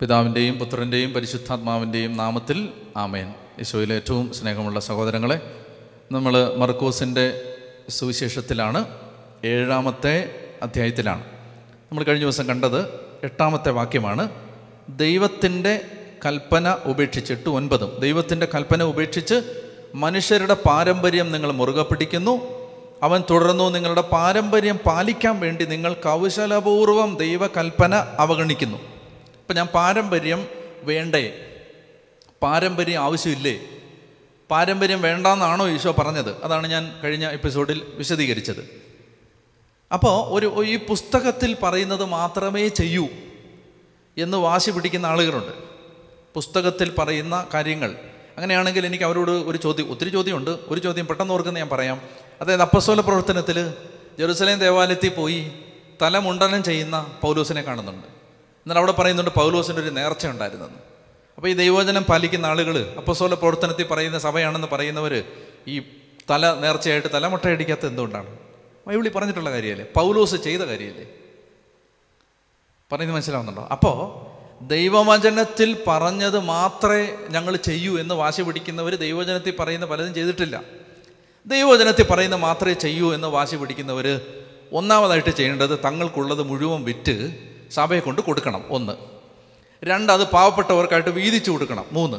പിതാവിന്റെയും പുത്രന്റെയും പരിശുദ്ധാത്മാവിന്റെയും നാമത്തിൽ ആമേൻ. യേശുവിലെ ഏറ്റവും സ്നേഹമുള്ള സഹോദരങ്ങളെ നമ്മൾ മർക്കോസിന്റെ സുവിശേഷത്തിലാണ് ഏഴാമത്തെ അധ്യായത്തിലാണ്. നമ്മൾ കഴിഞ്ഞ ദിവസം കണ്ടത് എട്ടാമത്തെ വാക്യമാണ് ദൈവത്തിന്റെ കൽപ്പന ഉപേക്ഷിച്ച് എട്ട് ഒൻപതും. ദൈവത്തിന്റെ കൽപ്പന ഉപേക്ഷിച്ച് മനുഷ്യരുടെ പാരമ്പര്യം നിങ്ങൾ മുറുകെ പിടിക്കുന്നു അവൻ തുടർന്നു നിങ്ങളുടെ പാരമ്പര്യം പാലിക്കാൻ വേണ്ടി നിങ്ങൾ കൗശലപൂർവം ദൈവകൽപ്പന അവഗണിക്കുന്നു. ഇപ്പം ഞാൻ പാരമ്പര്യം വേണ്ടേ? പാരമ്പര്യം ആവശ്യമില്ലേ? പാരമ്പര്യം വേണ്ടാന്നാണോ ഈശോ പറഞ്ഞത്? അതാണ് ഞാൻ കഴിഞ്ഞ എപ്പിസോഡിൽ വിശദീകരിച്ചത്. അപ്പോൾ ഒരു ഈ പുസ്തകത്തിൽ പറയുന്നത് മാത്രമേ ചെയ്യൂ എന്ന് വാശി പിടിക്കുന്ന ആളുകളുണ്ട്. പുസ്തകത്തിൽ പറയുന്ന കാര്യങ്ങൾ. അങ്ങനെയാണെങ്കിൽ എനിക്ക് അവരോട് ഒരു ചോദ്യം ഒത്തിരി ചോദ്യമുണ്ട്. ഒരു ചോദ്യം പെട്ടെന്ന് ഓർക്കുന്ന ഞാൻ പറയാം. അതായത് അപ്പസ്തോല പ്രവർത്തനത്തിൽ ജെറുസലേം ദേവാലയത്തിൽ പോയി തലമുണ്ടനം ചെയ്യുന്ന പൗലോസിനെ കാണുന്നുണ്ട്. എന്നാൽ അവിടെ പറയുന്നുണ്ട് പൗലോസിന്റെ ഒരു നേർച്ച ഉണ്ടായിരുന്നെന്ന്. അപ്പോൾ ഈ ദൈവവചനം പാലിക്കുന്ന ആളുകൾ അപ്പസ്തോല പ്രവർത്തനത്തിൽ പറയുന്ന സഭയാണെന്ന് പറയുന്നവർ ഈ തല നേർച്ചയായിട്ട് തലമുട്ടയടിക്കാത്ത എന്തുകൊണ്ടാണ്? ബൈബിളി പറഞ്ഞിട്ടുള്ള കാര്യമല്ലേ? പൗലോസ് ചെയ്ത കാര്യമല്ലേ? പറയുന്നത് മനസ്സിലാവുന്നുണ്ടോ? അപ്പോൾ ദൈവവചനത്തിൽ പറഞ്ഞത് മാത്രമേ ഞങ്ങൾ ചെയ്യൂ എന്ന് വാശി പിടിക്കുന്നവർ ദൈവവചനത്തിൽ പറയുന്ന പലതും ചെയ്തിട്ടില്ല. ദൈവവചനത്തിൽ പറയുന്ന മാത്രമേ ചെയ്യൂ എന്ന് വാശി പിടിക്കുന്നവർ ഒന്നാമതായിട്ട് ചെയ്യേണ്ടത് തങ്ങൾക്കുള്ളത് മുഴുവൻ വിറ്റ് സഭയെ കൊണ്ട് കൊടുക്കണം. ഒന്ന്. രണ്ട് അത് പാവപ്പെട്ടവർക്കായിട്ട് വീതിച്ചു കൊടുക്കണം. മൂന്ന്.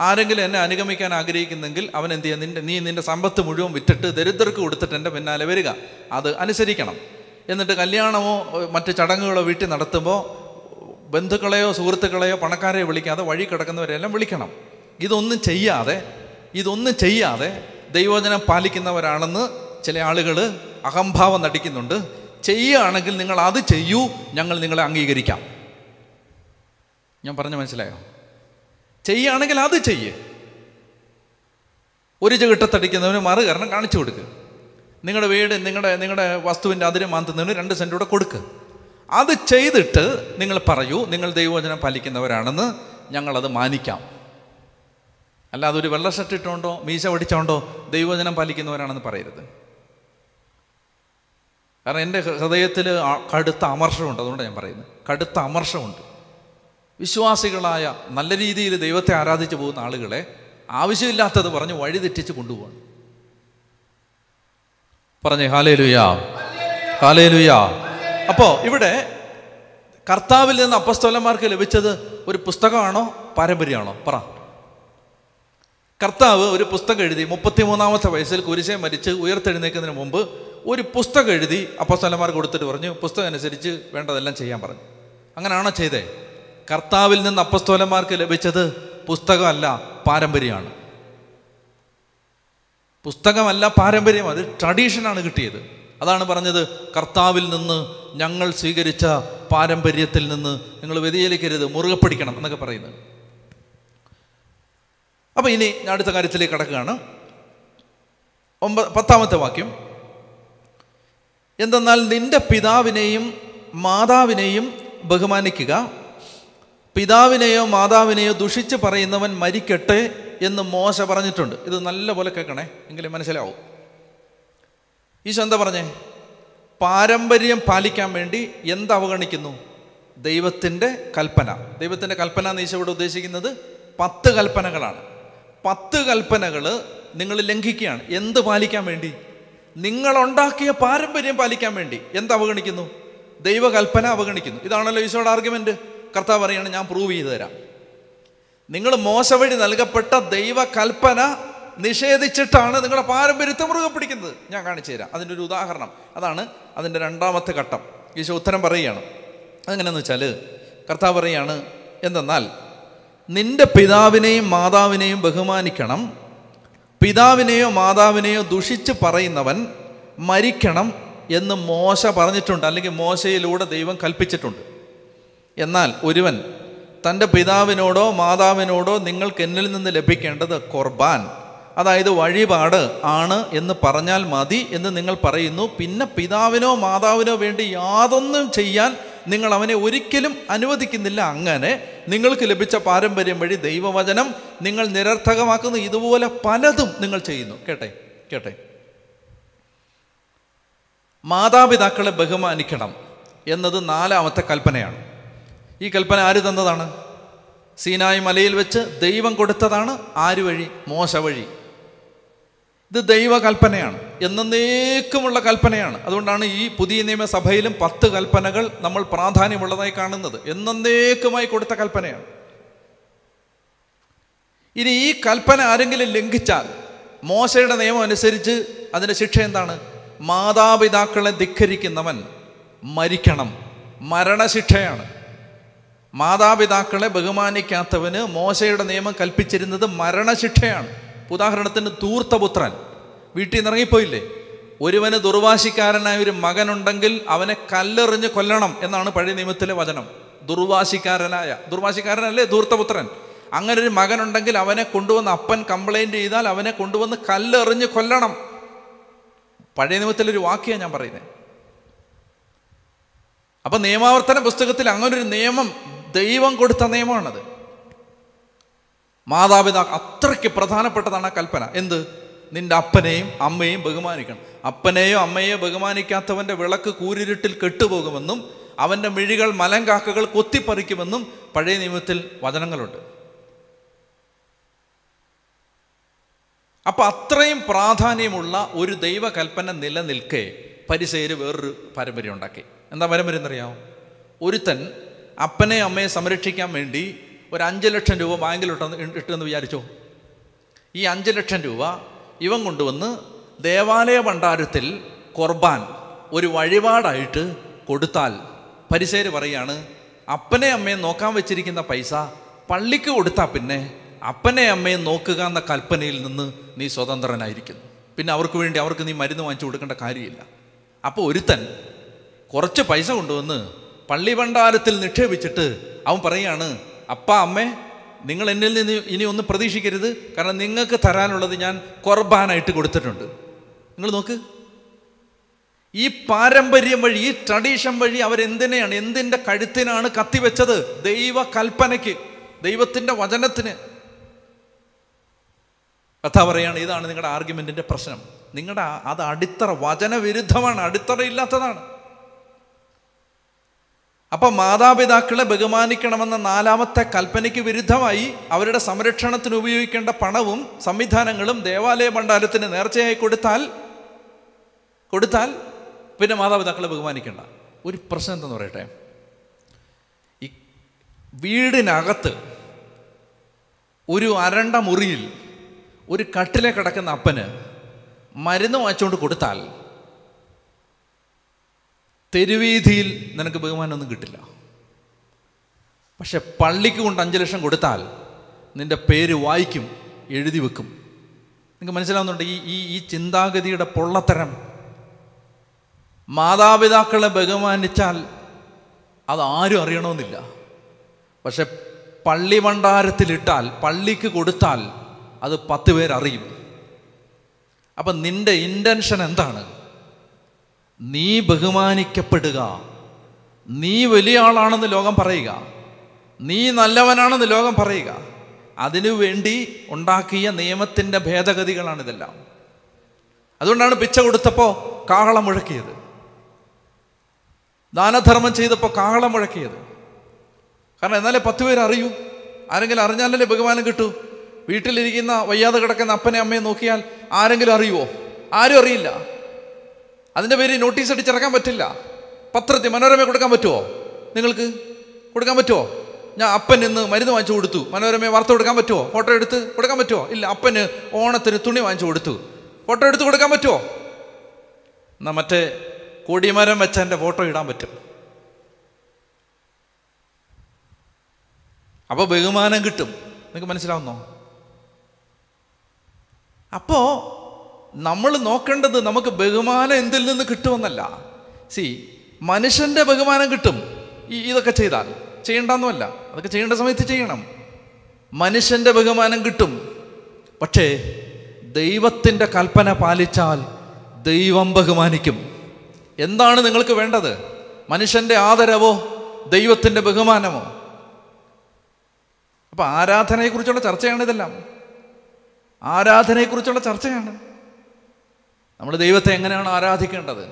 ആരെങ്കിലും എന്നെ അനുഗമിക്കാൻ ആഗ്രഹിക്കുന്നെങ്കിൽ അവൻ എന്ത് ചെയ്യുക നിന്റെ നീ നിന്റെ സമ്പത്ത് മുഴുവൻ വിറ്റിട്ട് ദരിദ്രർക്ക് കൊടുത്തിട്ട് എന്റെ പിന്നാലെ വരിക. അത് അനുസരിക്കണം. എന്നിട്ട് കല്യാണമോ മറ്റ് ചടങ്ങുകളോ വീട്ടിൽ നടത്തുമ്പോൾ ബന്ധുക്കളെയോ സുഹൃത്തുക്കളെയോ പണക്കാരെയോ വിളിക്കാതെ വഴി കിടക്കുന്നവരെല്ലാം വിളിക്കണം. ഇതൊന്നും ചെയ്യാതെ ഇതൊന്നും ചെയ്യാതെ ദൈവജനം പാലിക്കുന്നവരാണെന്ന് ചില ആളുകൾ അഹംഭാവം നടിക്കുന്നുണ്ട്. ചെയ്യുകയാണെങ്കിൽ നിങ്ങൾ അത് ചെയ്യൂ ഞങ്ങൾ നിങ്ങളെ അംഗീകരിക്കാം. ഞാൻ പറഞ്ഞു മനസ്സിലായോ? ചെയ്യുകയാണെങ്കിൽ അത് ചെയ്യ്. ഒരു ചകിട്ടത്തടിക്കുന്നവന് മറു കാരണം കാണിച്ചു കൊടുക്കുക നിങ്ങളുടെ വീട് നിങ്ങളുടെ നിങ്ങളുടെ വസ്തുവിന്റെ അതിരെ മാന്തുന്നതിന് രണ്ട് സെന്റ് കൂടെ കൊടുക്കുക അത് ചെയ്തിട്ട് നിങ്ങൾ പറയൂ നിങ്ങൾ ദൈവവചനം പാലിക്കുന്നവരാണെന്ന് ഞങ്ങളത് മാനിക്കാം. അല്ലാതെ ഒരു വെള്ള ഷർട്ട് മീശ പഠിച്ചോണ്ടോ ദൈവവചനം പാലിക്കുന്നവരാണെന്ന് പറയരുത്. കാരണം എന്റെ ഹൃദയത്തിൽ കടുത്ത അമർഷമുണ്ട് അതുകൊണ്ട് ഞാൻ പറയുന്നത്. കടുത്ത അമർഷമുണ്ട്. വിശ്വാസികളായ നല്ല രീതിയിൽ ദൈവത്തെ ആരാധിച്ചു പോകുന്ന ആളുകളെ ആവശ്യമില്ലാത്തത് പറഞ്ഞ് വഴിതെറ്റിച്ച് കൊണ്ടുപോകണം പറഞ്ഞേ ഹാലേ ലുയാ ഹാലേ ലുയാ അപ്പോൾ ഇവിടെ കർത്താവിൽ നിന്ന് അപ്പസ്തോലന്മാർക്ക് ലഭിച്ചത് ഒരു പുസ്തകമാണോ പാരമ്പര്യമാണോ? പറ. കർത്താവ് ഒരു പുസ്തകം എഴുതി മുപ്പത്തിമൂന്നാമത്തെ വയസ്സിൽ കുരിശെ മരിച്ച് ഉയർത്തെഴുന്നേക്കുന്നതിന് മുമ്പ് ഒരു പുസ്തകം എഴുതി അപ്പസ്തോലന്മാർക്ക് കൊടുത്തിട്ട് പറഞ്ഞു പുസ്തകം അനുസരിച്ച് വേണ്ടതെല്ലാം ചെയ്യാൻ പറഞ്ഞു. അങ്ങനെയാണോ ചെയ്തേ? കർത്താവിൽ നിന്ന് അപ്പസ്തോലന്മാർക്ക് ലഭിച്ചത് പുസ്തകമല്ല പാരമ്പര്യമാണ്. പുസ്തകമല്ല പാരമ്പര്യം അത് ട്രഡീഷനാണ് കിട്ടിയത്. അതാണ് പറഞ്ഞത് കർത്താവിൽ നിന്ന് ഞങ്ങൾ സ്വീകരിച്ച പാരമ്പര്യത്തിൽ നിന്ന് നിങ്ങൾ വ്യതിചലിക്കരുത് മുറുകെ പിടിക്കണം എന്നൊക്കെ പറയുന്നത്. അപ്പോൾ ഇനി അടുത്ത കാര്യത്തിലേക്ക് കടക്കുകയാണ്. ഒമ്പ പത്താമത്തെ വാക്യം. എന്തെന്നാൽ നിന്റെ പിതാവിനെയും മാതാവിനെയും ബഹുമാനിക്കുക. പിതാവിനെയോ മാതാവിനെയോ ദുഷിച്ച് പറയുന്നവൻ മരിക്കട്ടെ എന്ന് മോശ പറഞ്ഞിട്ടുണ്ട്. ഇത് നല്ലപോലെ കേൾക്കണേ എങ്കിലും മനസ്സിലാവും. ഈശോ എന്താ പറഞ്ഞേ? പാരമ്പര്യം പാലിക്കാൻ വേണ്ടി എന്ത് അവഗണിക്കുന്നു? ദൈവത്തിന്റെ കൽപ്പന. ദൈവത്തിന്റെ കൽപ്പന എന്ന് ഈശോ ഇവിടെ ഉദ്ദേശിക്കുന്നത് പത്ത് കൽപ്പനകളാണ്. പത്ത് കൽപ്പനകൾ നിങ്ങൾ ലംഘിക്കുകയാണ്. എന്ത് പാലിക്കാൻ വേണ്ടി? നിങ്ങളുണ്ടാക്കിയ പാരമ്പര്യം പാലിക്കാൻ വേണ്ടി എന്ത് അവഗണിക്കുന്നു? ദൈവകൽപ്പന അവഗണിക്കുന്നു. ഇതാണല്ലോ ഈശോയുടെ ആർഗ്യുമെന്റ് കർത്താവ് പറയാണ് ഞാൻ പ്രൂവ് ചെയ്തു തരാം. നിങ്ങൾ മോശവഴി നൽകപ്പെട്ട ദൈവകൽപ്പന നിഷേധിച്ചിട്ടാണ് നിങ്ങളുടെ പാരമ്പര്യത്തെ മുറുകെ പിടിക്കുന്നത്. ഞാൻ കാണിച്ചു തരാം. അതിന്റെ ഒരു ഉദാഹരണം. അതാണ് അതിന്റെ രണ്ടാമത്തെ ഘട്ടം. ഈശോ ഉത്തരം പറയുകയാണ്. അതെങ്ങനെയെന്ന് വെച്ചാൽ കർത്താവ് പറയുകയാണ് എന്തെന്നാൽ നിന്റെ പിതാവിനെയും മാതാവിനെയും ബഹുമാനിക്കണം. പിതാവിനെയോ മാതാവിനെയോ ദുഷിച്ച് പറയുന്നവൻ മരിക്കണം എന്ന് മോശ പറഞ്ഞിട്ടുണ്ട് അല്ലെങ്കിൽ മോശയിലൂടെ ദൈവം കൽപ്പിച്ചിട്ടുണ്ട്. എന്നാൽ ഒരുവൻ തന്റെ പിതാവിനോടോ മാതാവിനോടോ നിങ്ങൾക്ക് എന്നിൽ നിന്ന് ലഭിക്കേണ്ടത് കൊർബാൻ. അതായത് വഴിപാട് ആണ് എന്ന് പറഞ്ഞാൽ മതി എന്ന് നിങ്ങൾ പറയുന്നു. പിന്നെ പിതാവിനോ മാതാവിനോ വേണ്ടി യാതൊന്നും ചെയ്യാൻ നിങ്ങൾ അവനെ ഒരിക്കലും അനുവദിക്കുന്നില്ല. അങ്ങനെ നിങ്ങൾക്ക് ലഭിച്ച പാരമ്പര്യം വഴി ദൈവവചനം നിങ്ങൾ നിരർത്ഥകമാക്കുന്ന. ഇതുപോലെ പലതും നിങ്ങൾ ചെയ്യുന്നു. കേട്ടെ കേട്ടെ. മാതാപിതാക്കളെ ബഹുമാനിക്കണം എന്നത് നാലാമത്തെ കൽപ്പനയാണ്. ഈ കൽപ്പന ആര് തന്നതാണ്? സീനായി മലയിൽ വെച്ച് ദൈവം കൊടുത്തതാണ് ആര് വഴി? മോശ വഴി. ഇത് ദൈവകൽപ്പനയാണ്. എന്നേക്കുമുള്ള കൽപ്പനയാണ്. അതുകൊണ്ടാണ് ഈ പുതിയ നിയമസഭയിലും പത്ത് കൽപ്പനകൾ നമ്മൾ പ്രാധാന്യമുള്ളതായി കാണുന്നത്. എന്നേക്കുമായി കൊടുത്ത കൽപ്പനയാണ്. ഇനി ഈ കൽപ്പന ആരെങ്കിലും ലംഘിച്ചാൽ മോശയുടെ നിയമം അനുസരിച്ച് അതിന്റെ ശിക്ഷ എന്താണ്? മാതാപിതാക്കളെ ധിക്കരിക്കുന്നവൻ മരിക്കണം. മരണശിക്ഷയാണ്. മാതാപിതാക്കളെ ബഹുമാനിക്കാത്തവന് മോശയുടെ നിയമം കൽപ്പിച്ചിരുന്നത് മരണശിക്ഷയാണ്. ഉദാഹരണത്തിന് തൂർത്തപുത്രൻ വീട്ടിൽ നിന്ന് ഇറങ്ങിപ്പോയില്ലേ? ഒരുവന് ദുർവാശിക്കാരനായ ഒരു മകനുണ്ടെങ്കിൽ അവനെ കല്ലെറിഞ്ഞ് കൊല്ലണം എന്നാണ് പഴയ നിയമത്തിലെ വചനം. ദുർവാശിക്കാരനായ ദുർവാശിക്കാരനല്ലേ? ധൂർത്തപുത്രൻ അങ്ങനെ ഒരു മകനുണ്ടെങ്കിൽ അവനെ കൊണ്ടുവന്ന് അപ്പൻ കംപ്ലൈന്റ് ചെയ്താൽ അവനെ കൊണ്ടുവന്ന് കല്ലെറിഞ്ഞ് കൊല്ലണം. പഴയ നിയമത്തിലൊരു വാക്യാണ് ഞാൻ പറയുന്നത് അപ്പം നിയമാവർത്തന പുസ്തകത്തിൽ അങ്ങനൊരു നിയമം ദൈവം കൊടുത്ത നിയമമാണത്. മാതാപിതാ അത്രയ്ക്ക് പ്രധാനപ്പെട്ടതാണ് ആ കൽപ്പന. എന്ത്? നിന്റെ അപ്പനെയും അമ്മയെയും ബഹുമാനിക്കണം. അപ്പനെയോ അമ്മയെയോ ബഹുമാനിക്കാത്തവന്റെ വിളക്ക് കൂരിരുട്ടിൽ കെട്ടുപോകുമെന്നും അവന്റെ മിഴികൾ മലങ്കാക്കകൾ കൊത്തിപ്പറിക്കുമെന്നും പഴയ നിയമത്തിൽ വചനങ്ങളുണ്ട്. അപ്പം അത്രയും പ്രാധാന്യമുള്ള ഒരു ദൈവകൽപ്പന നിലനിൽക്കെ പരിസേര് വേറൊരു പാരമ്പര്യം ഉണ്ടാക്കി എന്താ പാരമ്പര്യം എന്നറിയാമോ ഒരുത്തൻ അപ്പനെ അമ്മയെ സംരക്ഷിക്കാൻ വേണ്ടി ഒരു അഞ്ച് ലക്ഷം രൂപ ബാങ്കിൽ ഇട്ടെന്ന് വിചാരിച്ചോ? ഈ അഞ്ച് ലക്ഷം രൂപ ഇവൻ കൊണ്ടുവന്ന് ദേവാലയ ഭണ്ഡാരത്തിൽ കൊർബാൻ ഒരു വഴിപാടായിട്ട് കൊടുത്താൽ പരിസേര് പറയാണ് അപ്പനെ അമ്മയെ നോക്കാൻ വെച്ചിരിക്കുന്ന പൈസ പള്ളിക്ക് കൊടുത്താൽ പിന്നെ അപ്പനെ അമ്മയെ നോക്കുക എന്ന കൽപ്പനയിൽ നിന്ന് നീ സ്വതന്ത്രനായിരിക്കുന്നു. പിന്നെ അവർക്ക് വേണ്ടി അവർക്ക് നീ മരുന്ന് വാങ്ങിച്ചു കൊടുക്കേണ്ട കാര്യമില്ല. അപ്പോൾ ഒരുത്തൻ കുറച്ച് പൈസ കൊണ്ടുവന്ന് പള്ളി ഭണ്ഡാരത്തിൽ നിക്ഷേപിച്ചിട്ട് അവൻ പറയാണ് അപ്പ അമ്മേ നിങ്ങൾ എന്നിൽ നിന്ന് ഇനി ഒന്നും പ്രതീക്ഷിക്കരുത്. കാരണം നിങ്ങൾക്ക് തരാനുള്ളത് ഞാൻ കൊർബാനായിട്ട് കൊടുത്തിട്ടുണ്ട്. നിങ്ങൾ നോക്ക്. ഈ പാരമ്പര്യം വഴി ഈ ട്രഡീഷൻ വഴി അവരെന്തിനെയാണ് എന്തിന്റെ കഴുത്തിനാണ് കത്തിവെച്ചത്? ദൈവ കൽപ്പനയ്ക്ക് ദൈവത്തിന്റെ വചനത്തിന്. കഥ പറയുകയാണ് ഇതാണ് നിങ്ങളുടെ ആർഗ്യുമെന്റിന്റെ പ്രശ്നം. നിങ്ങളുടെ അത് അടിത്തറ വചനവിരുദ്ധമാണ് അടിത്തറ ഇല്ലാത്തതാണ് അപ്പൊ മാതാപിതാക്കളെ ബഹുമാനിക്കണമെന്ന നാലാമത്തെ കൽപ്പനയ്ക്ക് വിരുദ്ധമായി അവരുടെ സംരക്ഷണത്തിന് ഉപയോഗിക്കേണ്ട പണവും സംവിധാനങ്ങളും ദേവാലയ ഭണ്ഡാരത്തിന് നേർച്ചയായി കൊടുത്താൽ കൊടുത്താൽ പിന്നെ മാതാപിതാക്കളെ ബഹുമാനിക്കേണ്ട. ഒരു പ്രശ്നം എന്തെന്ന് പറയട്ടെ? ഈ വീടിനകത്ത് ഒരു അരണ്ട മുറിയിൽ ഒരു കട്ടിലെ കിടക്കുന്ന അപ്പന് മരുന്ന് വാങ്ങിച്ചുകൊണ്ട് കൊടുത്താൽ തെരുവീതിയിൽ നിനക്ക് ബഹുമാനമൊന്നും കിട്ടില്ല. പക്ഷെ പള്ളിക്ക് കൊണ്ട് അഞ്ച് ലക്ഷം കൊടുത്താൽ നിന്റെ പേര് വായിക്കും എഴുതി വെക്കും. നിങ്ങൾക്ക് മനസ്സിലാവുന്നുണ്ട്? ഈ ഈ ഈ ചിന്താഗതിയുടെ പൊള്ളത്തരം. മാതാപിതാക്കളെ ബഹുമാനിച്ചാൽ അത് ആരും അറിയണമെന്നില്ല. പക്ഷെ പള്ളി ഭണ്ഡാരത്തിലിട്ടാൽ പള്ളിക്ക് കൊടുത്താൽ അത് പത്ത് പേരറിയും. അപ്പം നിന്റെ ഇന്റൻഷൻ എന്താണ്? നീ ബഹുമാനിക്കപ്പെടുക. നീ വലിയ ആളാണെന്ന് ലോകം പറയുക. നീ നല്ലവനാണെന്ന് ലോകം പറയുക. അതിനു വേണ്ടി ഉണ്ടാക്കിയ നിയമത്തിന്റെ ഭേദഗതികളാണിതെല്ലാം. അതുകൊണ്ടാണ് പിച്ച കൊടുത്തപ്പോൾ കാഹളം മുഴക്കിയത്. ദാനധർമ്മം ചെയ്തപ്പോൾ കാഹളം മുഴക്കിയത്. കാരണം എന്നാലേ പത്ത് പേര് അറിയൂ. ആരെങ്കിലും അറിഞ്ഞാലല്ലേ ബഹുമാനം കിട്ടൂ. വീട്ടിലിരിക്കുന്ന വയ്യാതെ കിടക്കുന്ന അപ്പനെ അമ്മയെ നോക്കിയാൽ ആരെങ്കിലും അറിയുമോ ആരും അറിയില്ല. അതിന്റെ പേര് നോട്ടീസ് അടിച്ചിറക്കാൻ പറ്റില്ല. പത്രത്തിൽ മനോരമ കൊടുക്കാൻ പറ്റുമോ നിങ്ങൾക്ക് കൊടുക്കാൻ പറ്റുമോ ഞാൻ അപ്പൻ ഇന്ന് മരുന്ന് വാങ്ങിച്ചു കൊടുത്തു. മനോരമയെ വാർത്ത കൊടുക്കാൻ പറ്റുമോ ഫോട്ടോ എടുത്ത് കൊടുക്കാൻ പറ്റുമോ ഇല്ല അപ്പന് ഓണത്തിന് തുണി വാങ്ങിച്ചു കൊടുത്തു. ഫോട്ടോ എടുത്ത് കൊടുക്കാൻ പറ്റുമോ എന്നാൽ മറ്റേ കൊടിമരം വെച്ച എന്റെ ഫോട്ടോ ഇടാൻ പറ്റും. അപ്പോൾ ബഹുമാനം കിട്ടും. നിങ്ങൾക്ക് മനസ്സിലാവുന്നോ? അപ്പോ നമ്മൾ നോക്കേണ്ടത് നമുക്ക് ബഹുമാനം എന്തിൽ നിന്ന് കിട്ടുമെന്നല്ല. സി മനുഷ്യന്റെ ബഹുമാനം കിട്ടും. ഈ ഇതൊക്കെ ചെയ്താൽ. ചെയ്യണ്ടെന്നുമല്ല അതൊക്കെ ചെയ്യേണ്ട സമയത്ത് ചെയ്യണം. മനുഷ്യന്റെ ബഹുമാനം കിട്ടും. പക്ഷേ ദൈവത്തിന്റെ കൽപ്പന പാലിച്ചാൽ ദൈവം ബഹുമാനിക്കും. എന്താണ് നിങ്ങൾക്ക് വേണ്ടത്? മനുഷ്യന്റെ ആദരവോ ദൈവത്തിന്റെ ബഹുമാനമോ? അപ്പോൾ ആരാധനയെക്കുറിച്ചുള്ള ചർച്ചയാണ് ഇതെല്ലാം. ആരാധനയെക്കുറിച്ചുള്ള ചർച്ചയാണ്. നമ്മൾ ദൈവത്തെ എങ്ങനെയാണ് ആരാധിക്കേണ്ടത്?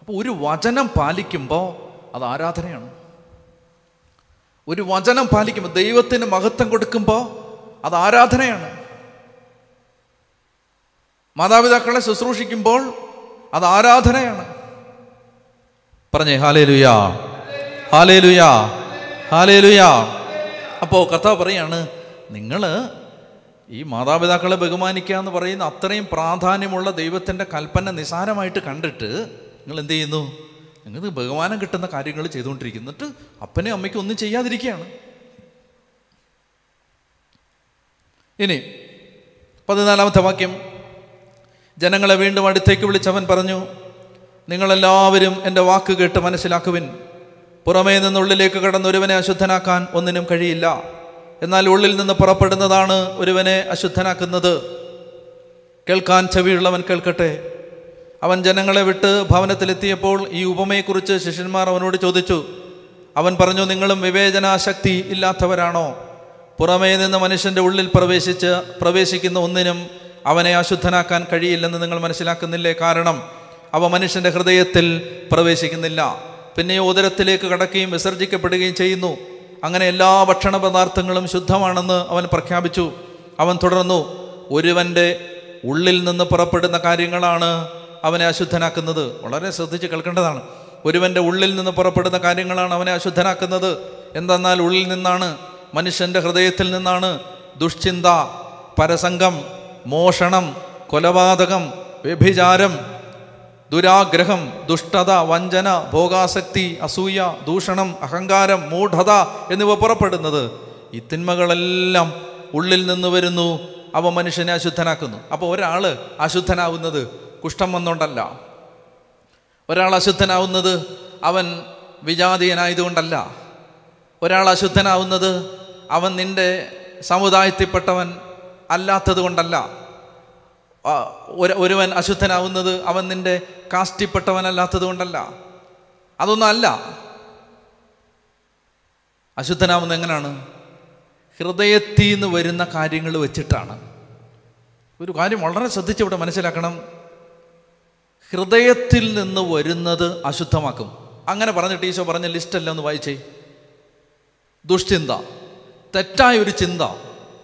അപ്പോൾ ഒരു വചനം പാലിക്കുമ്പോൾ അത് ആരാധനയാണ്. ഒരു വചനം പാലിക്കുമ്പോൾ ദൈവത്തിന് മഹത്വം കൊടുക്കുമ്പോൾ അത് ആരാധനയാണ്. മാതാപിതാക്കളെ ശുശ്രൂഷിക്കുമ്പോൾ അത് ആരാധനയാണ്. പറഞ്ഞേ ഹാലേ ലുയാ ഹാലേ ലുയാ ഹാലേ ലുയാ അപ്പോൾ കഥ പറയാണ് നിങ്ങൾ ഈ മാതാപിതാക്കളെ ബഹുമാനിക്കുക എന്ന് പറയുന്ന അത്രയും പ്രാധാന്യമുള്ള ദൈവത്തിന്റെ കൽപ്പന നിസാരമായിട്ട് കണ്ടിട്ട് നിങ്ങൾ എന്ത് ചെയ്യുന്നു? നിങ്ങൾക്ക് ബഹുമാനം കിട്ടുന്ന കാര്യങ്ങൾ ചെയ്തുകൊണ്ടിരിക്കുന്നു എന്നിട്ട് അപ്പനെയും അമ്മയ്ക്കും ഒന്നും ചെയ്യാതിരിക്കുകയാണ്. ഇനി പതിനാലാമത്തെ വാക്യം. ജനങ്ങളെ വീണ്ടും അടുത്തേക്ക് വിളിച്ചവൻ പറഞ്ഞു നിങ്ങളെല്ലാവരും എന്റെ വാക്ക് കേട്ട് മനസ്സിലാക്കുവിൻ. പുറമേ നിന്നുള്ളിലേക്ക് കടന്ന് ഒരുവനെ അശുദ്ധനാക്കാൻ ഒന്നിനും കഴിയില്ല. എന്നാൽ ഉള്ളിൽ നിന്ന് പുറപ്പെടുന്നതാണ് ഒരുവനെ അശുദ്ധനാക്കുന്നത്. കേൾക്കാൻ ചെവിയുള്ളവൻ കേൾക്കട്ടെ. അവൻ ജനങ്ങളെ വിട്ട് ഭവനത്തിലെത്തിയപ്പോൾ ഈ ഉപമയെക്കുറിച്ച് ശിഷ്യന്മാർ അവനോട് ചോദിച്ചു അവൻ പറഞ്ഞു നിങ്ങളും വിവേചനാശക്തി ഇല്ലാത്തവരാണോ? പുറമേ നിന്ന് മനുഷ്യന്റെ ഉള്ളിൽ പ്രവേശിച്ച് പ്രവേശിക്കുന്ന ഒന്നിനും അവനെ അശുദ്ധനാക്കാൻ കഴിയില്ലെന്ന് നിങ്ങൾ മനസ്സിലാക്കുന്നില്ലേ? കാരണം അവ മനുഷ്യന്റെ ഹൃദയത്തിൽ പ്രവേശിക്കുന്നില്ല. പിന്നെ ഉദരത്തിലേക്ക് കടക്കുകയും വിസർജിക്കപ്പെടുകയും ചെയ്യുന്നു. അങ്ങനെ എല്ലാ ഭക്ഷണ പദാർത്ഥങ്ങളും ശുദ്ധമാണെന്ന് അവൻ പ്രഖ്യാപിച്ചു. അവൻ തുടർന്നു ഒരുവന്റെ ഉള്ളിൽ നിന്ന് പുറപ്പെടുന്ന കാര്യങ്ങളാണ് അവനെ അശുദ്ധനാക്കുന്നത്. വളരെ ശ്രദ്ധിച്ച് കേൾക്കേണ്ടതാണ്. ഒരുവന്റെ ഉള്ളിൽ നിന്ന് പുറപ്പെടുന്ന കാര്യങ്ങളാണ് അവനെ അശുദ്ധനാക്കുന്നത്. എന്തെന്നാൽ ഉള്ളിൽ നിന്നാണ് മനുഷ്യന്റെ ഹൃദയത്തിൽ നിന്നാണ് ദുഷ്ചിന്ത പരസംഗം മോഷണം കൊലപാതകം വ്യഭിചാരം ദുരാഗ്രഹം ദുഷ്ടത വഞ്ചന ഭോഗാസക്തി അസൂയ ദൂഷണം അഹങ്കാരം മൂഢത എന്നിവ പുറപ്പെടുന്നത് ഈ തിന്മകളെല്ലാം ഉള്ളിൽ നിന്ന് വരുന്നു അവ മനുഷ്യനെ അശുദ്ധനാക്കുന്നു. അപ്പോൾ ഒരാൾ അശുദ്ധനാവുന്നത് കുഷ്ഠം വന്നുകൊണ്ടല്ല. ഒരാൾ അശുദ്ധനാവുന്നത് അവൻ വിജാതീയനായതുകൊണ്ടല്ല. ഒരാൾ അശുദ്ധനാവുന്നത് അവൻ നിന്റെ സമുദായത്തിൽപ്പെട്ടവൻ അല്ലാത്തത് കൊണ്ടല്ല ഒരുവൻ അശുദ്ധനാവുന്നത് അവൻ നിന്റെ കാസ്റ്റിപ്പെട്ടവനല്ലാത്തത് കൊണ്ടല്ല അതൊന്നും അല്ല അശുദ്ധനാവുന്നത് എങ്ങനെയാണ് ഹൃദയത്തിൽ നിന്ന് വരുന്ന കാര്യങ്ങൾ വെച്ചിട്ടാണ്. ഒരു കാര്യം വളരെ ശ്രദ്ധിച്ച് ഇവിടെ മനസ്സിലാക്കണം. ഹൃദയത്തിൽ നിന്ന് വരുന്നത് അശുദ്ധമാക്കും. അങ്ങനെ പറഞ്ഞിട്ട് ഈശോ പറഞ്ഞ ലിസ്റ്റല്ല ഒന്ന് വായിച്ചേ. ദുഷ്ചിന്ത. തെറ്റായ ഒരു ചിന്ത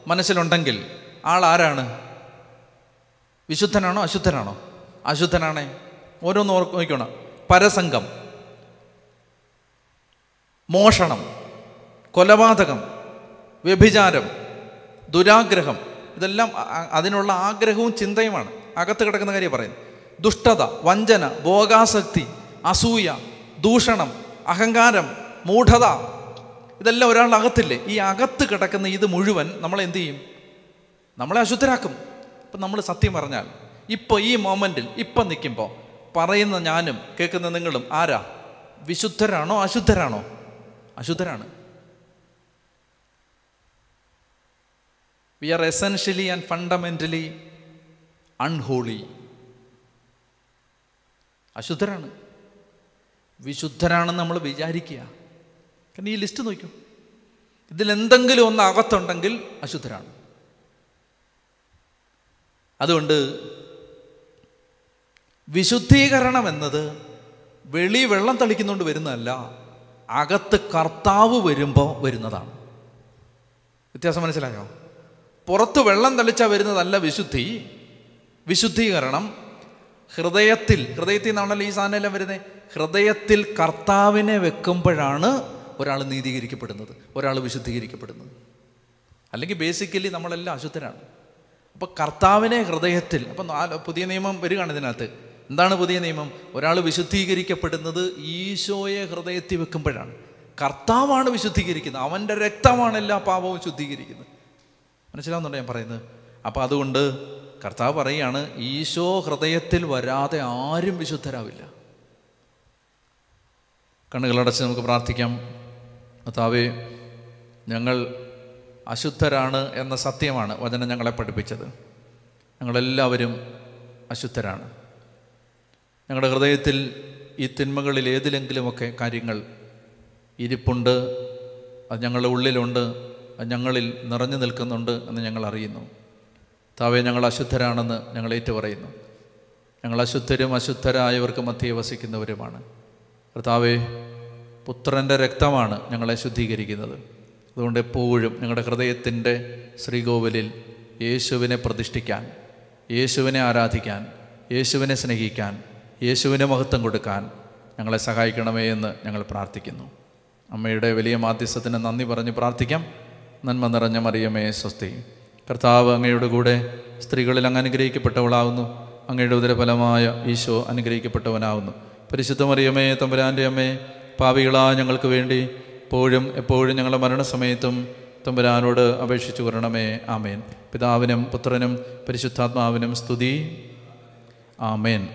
മനസ്സിലുണ്ടെങ്കിൽ ആൾ ആരാണ് വിശുദ്ധനാണോ അശുദ്ധനാണോ? അശുദ്ധനാണേ. ഓരോന്ന് ഓർക്ക് നോക്കണം പരസംഗം. മോഷണം. കൊലപാതകം. വ്യഭിചാരം. ദുരാഗ്രഹം. ഇതെല്ലാം അതിനുള്ള ആഗ്രഹവും ചിന്തയുമാണ്. അകത്ത് കിടക്കുന്ന കാര്യം പറയുന്നത് ദുഷ്ടത വഞ്ചന ഭോഗാസക്തി അസൂയ ദൂഷണം അഹങ്കാരം മൂഢത. ഇതെല്ലാം ഒരാളുടെ അകത്തില്ലേ? ഈ അകത്ത് കിടക്കുന്ന ഇത് മുഴുവൻ നമ്മൾ എന്ത് ചെയ്യും? നമ്മളെ അശുദ്ധരാക്കും. ഇപ്പം നമ്മൾ സത്യം പറഞ്ഞാൽ ഇപ്പോൾ ഈ മൊമെന്റിൽ ഇപ്പം നിൽക്കുമ്പോൾ പറയുന്ന ഞാനും കേൾക്കുന്ന നിങ്ങളും ആരാ? വിശുദ്ധരാണോ അശുദ്ധരാണോ? അശുദ്ധരാണ്. We are essentially and fundamentally unholy അശുദ്ധരാണ്. വിശുദ്ധരാണെന്ന് നമ്മൾ വിചാരിക്കുക. കാരണം ഈ ലിസ്റ്റ് നോക്കൂ ഇതിലെന്തെങ്കിലും ഒന്ന് അകത്തുണ്ടെങ്കിൽ അശുദ്ധരാണ്. അതുകൊണ്ട് വിശുദ്ധീകരണം എന്നത് വെളി വെള്ളം തളിക്കുന്നുകൊണ്ട് വരുന്നതല്ല അകത്ത് കർത്താവ് വരുമ്പോൾ വരുന്നതാണ്. വ്യത്യാസം മനസ്സിലായോ? പുറത്ത് വെള്ളം തളിച്ചാൽ വരുന്നതല്ല വിശുദ്ധി. വിശുദ്ധീകരണം ഹൃദയത്തിൽ ഹൃദയത്തിൽ നിന്നാണല്ലോ ഈ സാധനം എല്ലാം വരുന്നത്. ഹൃദയത്തിൽ കർത്താവിനെ വെക്കുമ്പോഴാണ് ഒരാൾ നീതീകരിക്കപ്പെടുന്നത് ഒരാൾ വിശുദ്ധീകരിക്കപ്പെടുന്നത്. അല്ലെങ്കിൽ ബേസിക്കലി നമ്മളെല്ലാം അശുദ്ധരാണ്. അപ്പോൾ കർത്താവിനെ ഹൃദയത്തിൽ അപ്പം പുതിയ നിയമം വരികയാണ് ഇതിനകത്ത്. എന്താണ് പുതിയ നിയമം? ഒരാൾ വിശുദ്ധീകരിക്കപ്പെടുന്നത് ഈശോയെ ഹൃദയത്തിൽ വെക്കുമ്പോഴാണ്. കർത്താവാണ് വിശുദ്ധീകരിക്കുന്നത്. അവന്റെ രക്തമാണ് എല്ലാ പാപവും ശുദ്ധീകരിക്കുന്നത്. മനസ്സിലാവുന്നുണ്ടോ ഞാൻ പറയുന്നത്? അപ്പോൾ അതുകൊണ്ട് കർത്താവ് പറയുകയാണ് ഈശോ ഹൃദയത്തിൽ വരാതെ ആരും വിശുദ്ധരാവില്ല. കണ്ണുകളടച്ച് നമുക്ക് പ്രാർത്ഥിക്കാം. കർത്താവേ ഞങ്ങൾ അശുദ്ധരാണ് എന്ന സത്യമാണ് വചനം ഞങ്ങളെ പഠിപ്പിച്ചത്. ഞങ്ങളെല്ലാവരും അശുദ്ധരാണ്. ഞങ്ങളുടെ ഹൃദയത്തിൽ ഈ തിന്മകളിൽ ഏതിലെങ്കിലുമൊക്കെ കാര്യങ്ങൾ ഇരിപ്പുണ്ട് അത് ഞങ്ങളുടെ ഉള്ളിലുണ്ട് അത് ഞങ്ങളിൽ നിറഞ്ഞു നിൽക്കുന്നുണ്ട് എന്ന് ഞങ്ങൾ അറിയുന്നു. താവേ ഞങ്ങൾ അശുദ്ധരാണെന്ന് ഞങ്ങൾ ഏറ്റു പറയുന്നു ഞങ്ങൾ അശുദ്ധരും അശുദ്ധരായവർക്ക് മധ്യേ വസിക്കുന്നവരുമാണ്. കർത്താവേ പുത്രന്റെ രക്തമാണ് ഞങ്ങളെ ശുദ്ധീകരിക്കുന്നത്. അതുകൊണ്ട് എപ്പോഴും ഞങ്ങളുടെ ഹൃദയത്തിന്റെ ശ്രീകോവിലിൽ യേശുവിനെ പ്രതിഷ്ഠിക്കാൻ യേശുവിനെ ആരാധിക്കാൻ യേശുവിനെ സ്നേഹിക്കാൻ യേശുവിനെ മഹത്വം കൊടുക്കാൻ ഞങ്ങളെ സഹായിക്കണമേ എന്ന് ഞങ്ങൾ പ്രാർത്ഥിക്കുന്നു. അമ്മയുടെ വലിയ മാധ്യസ്ഥത്തിന് നന്ദി പറഞ്ഞ് പ്രാർത്ഥിക്കാം. നന്മ നിറഞ്ഞ മറിയമേ സ്വസ്തി. കർത്താവ് അങ്ങയുടെ കൂടെ സ്ത്രീകളിൽ അങ്ങ് അനുഗ്രഹിക്കപ്പെട്ടവളാവുന്നു. അങ്ങയുടെ ഉദരഫലമായ ഈശോ അനുഗ്രഹിക്കപ്പെട്ടവനാവുന്നു. പരിശുദ്ധ മറിയമേ തമ്പുരാന്റെ അമ്മേ പാവികളായ ഞങ്ങൾക്ക് വേണ്ടി എപ്പോഴും എപ്പോഴും ഞങ്ങളുടെ മരണസമയത്തും തമ്പുരാനോട് അപേക്ഷിച്ചു വരണമേ. ആമേൻ. പിതാവിനും പുത്രനും പരിശുദ്ധാത്മാവിനും സ്തുതി. ആമേൻ.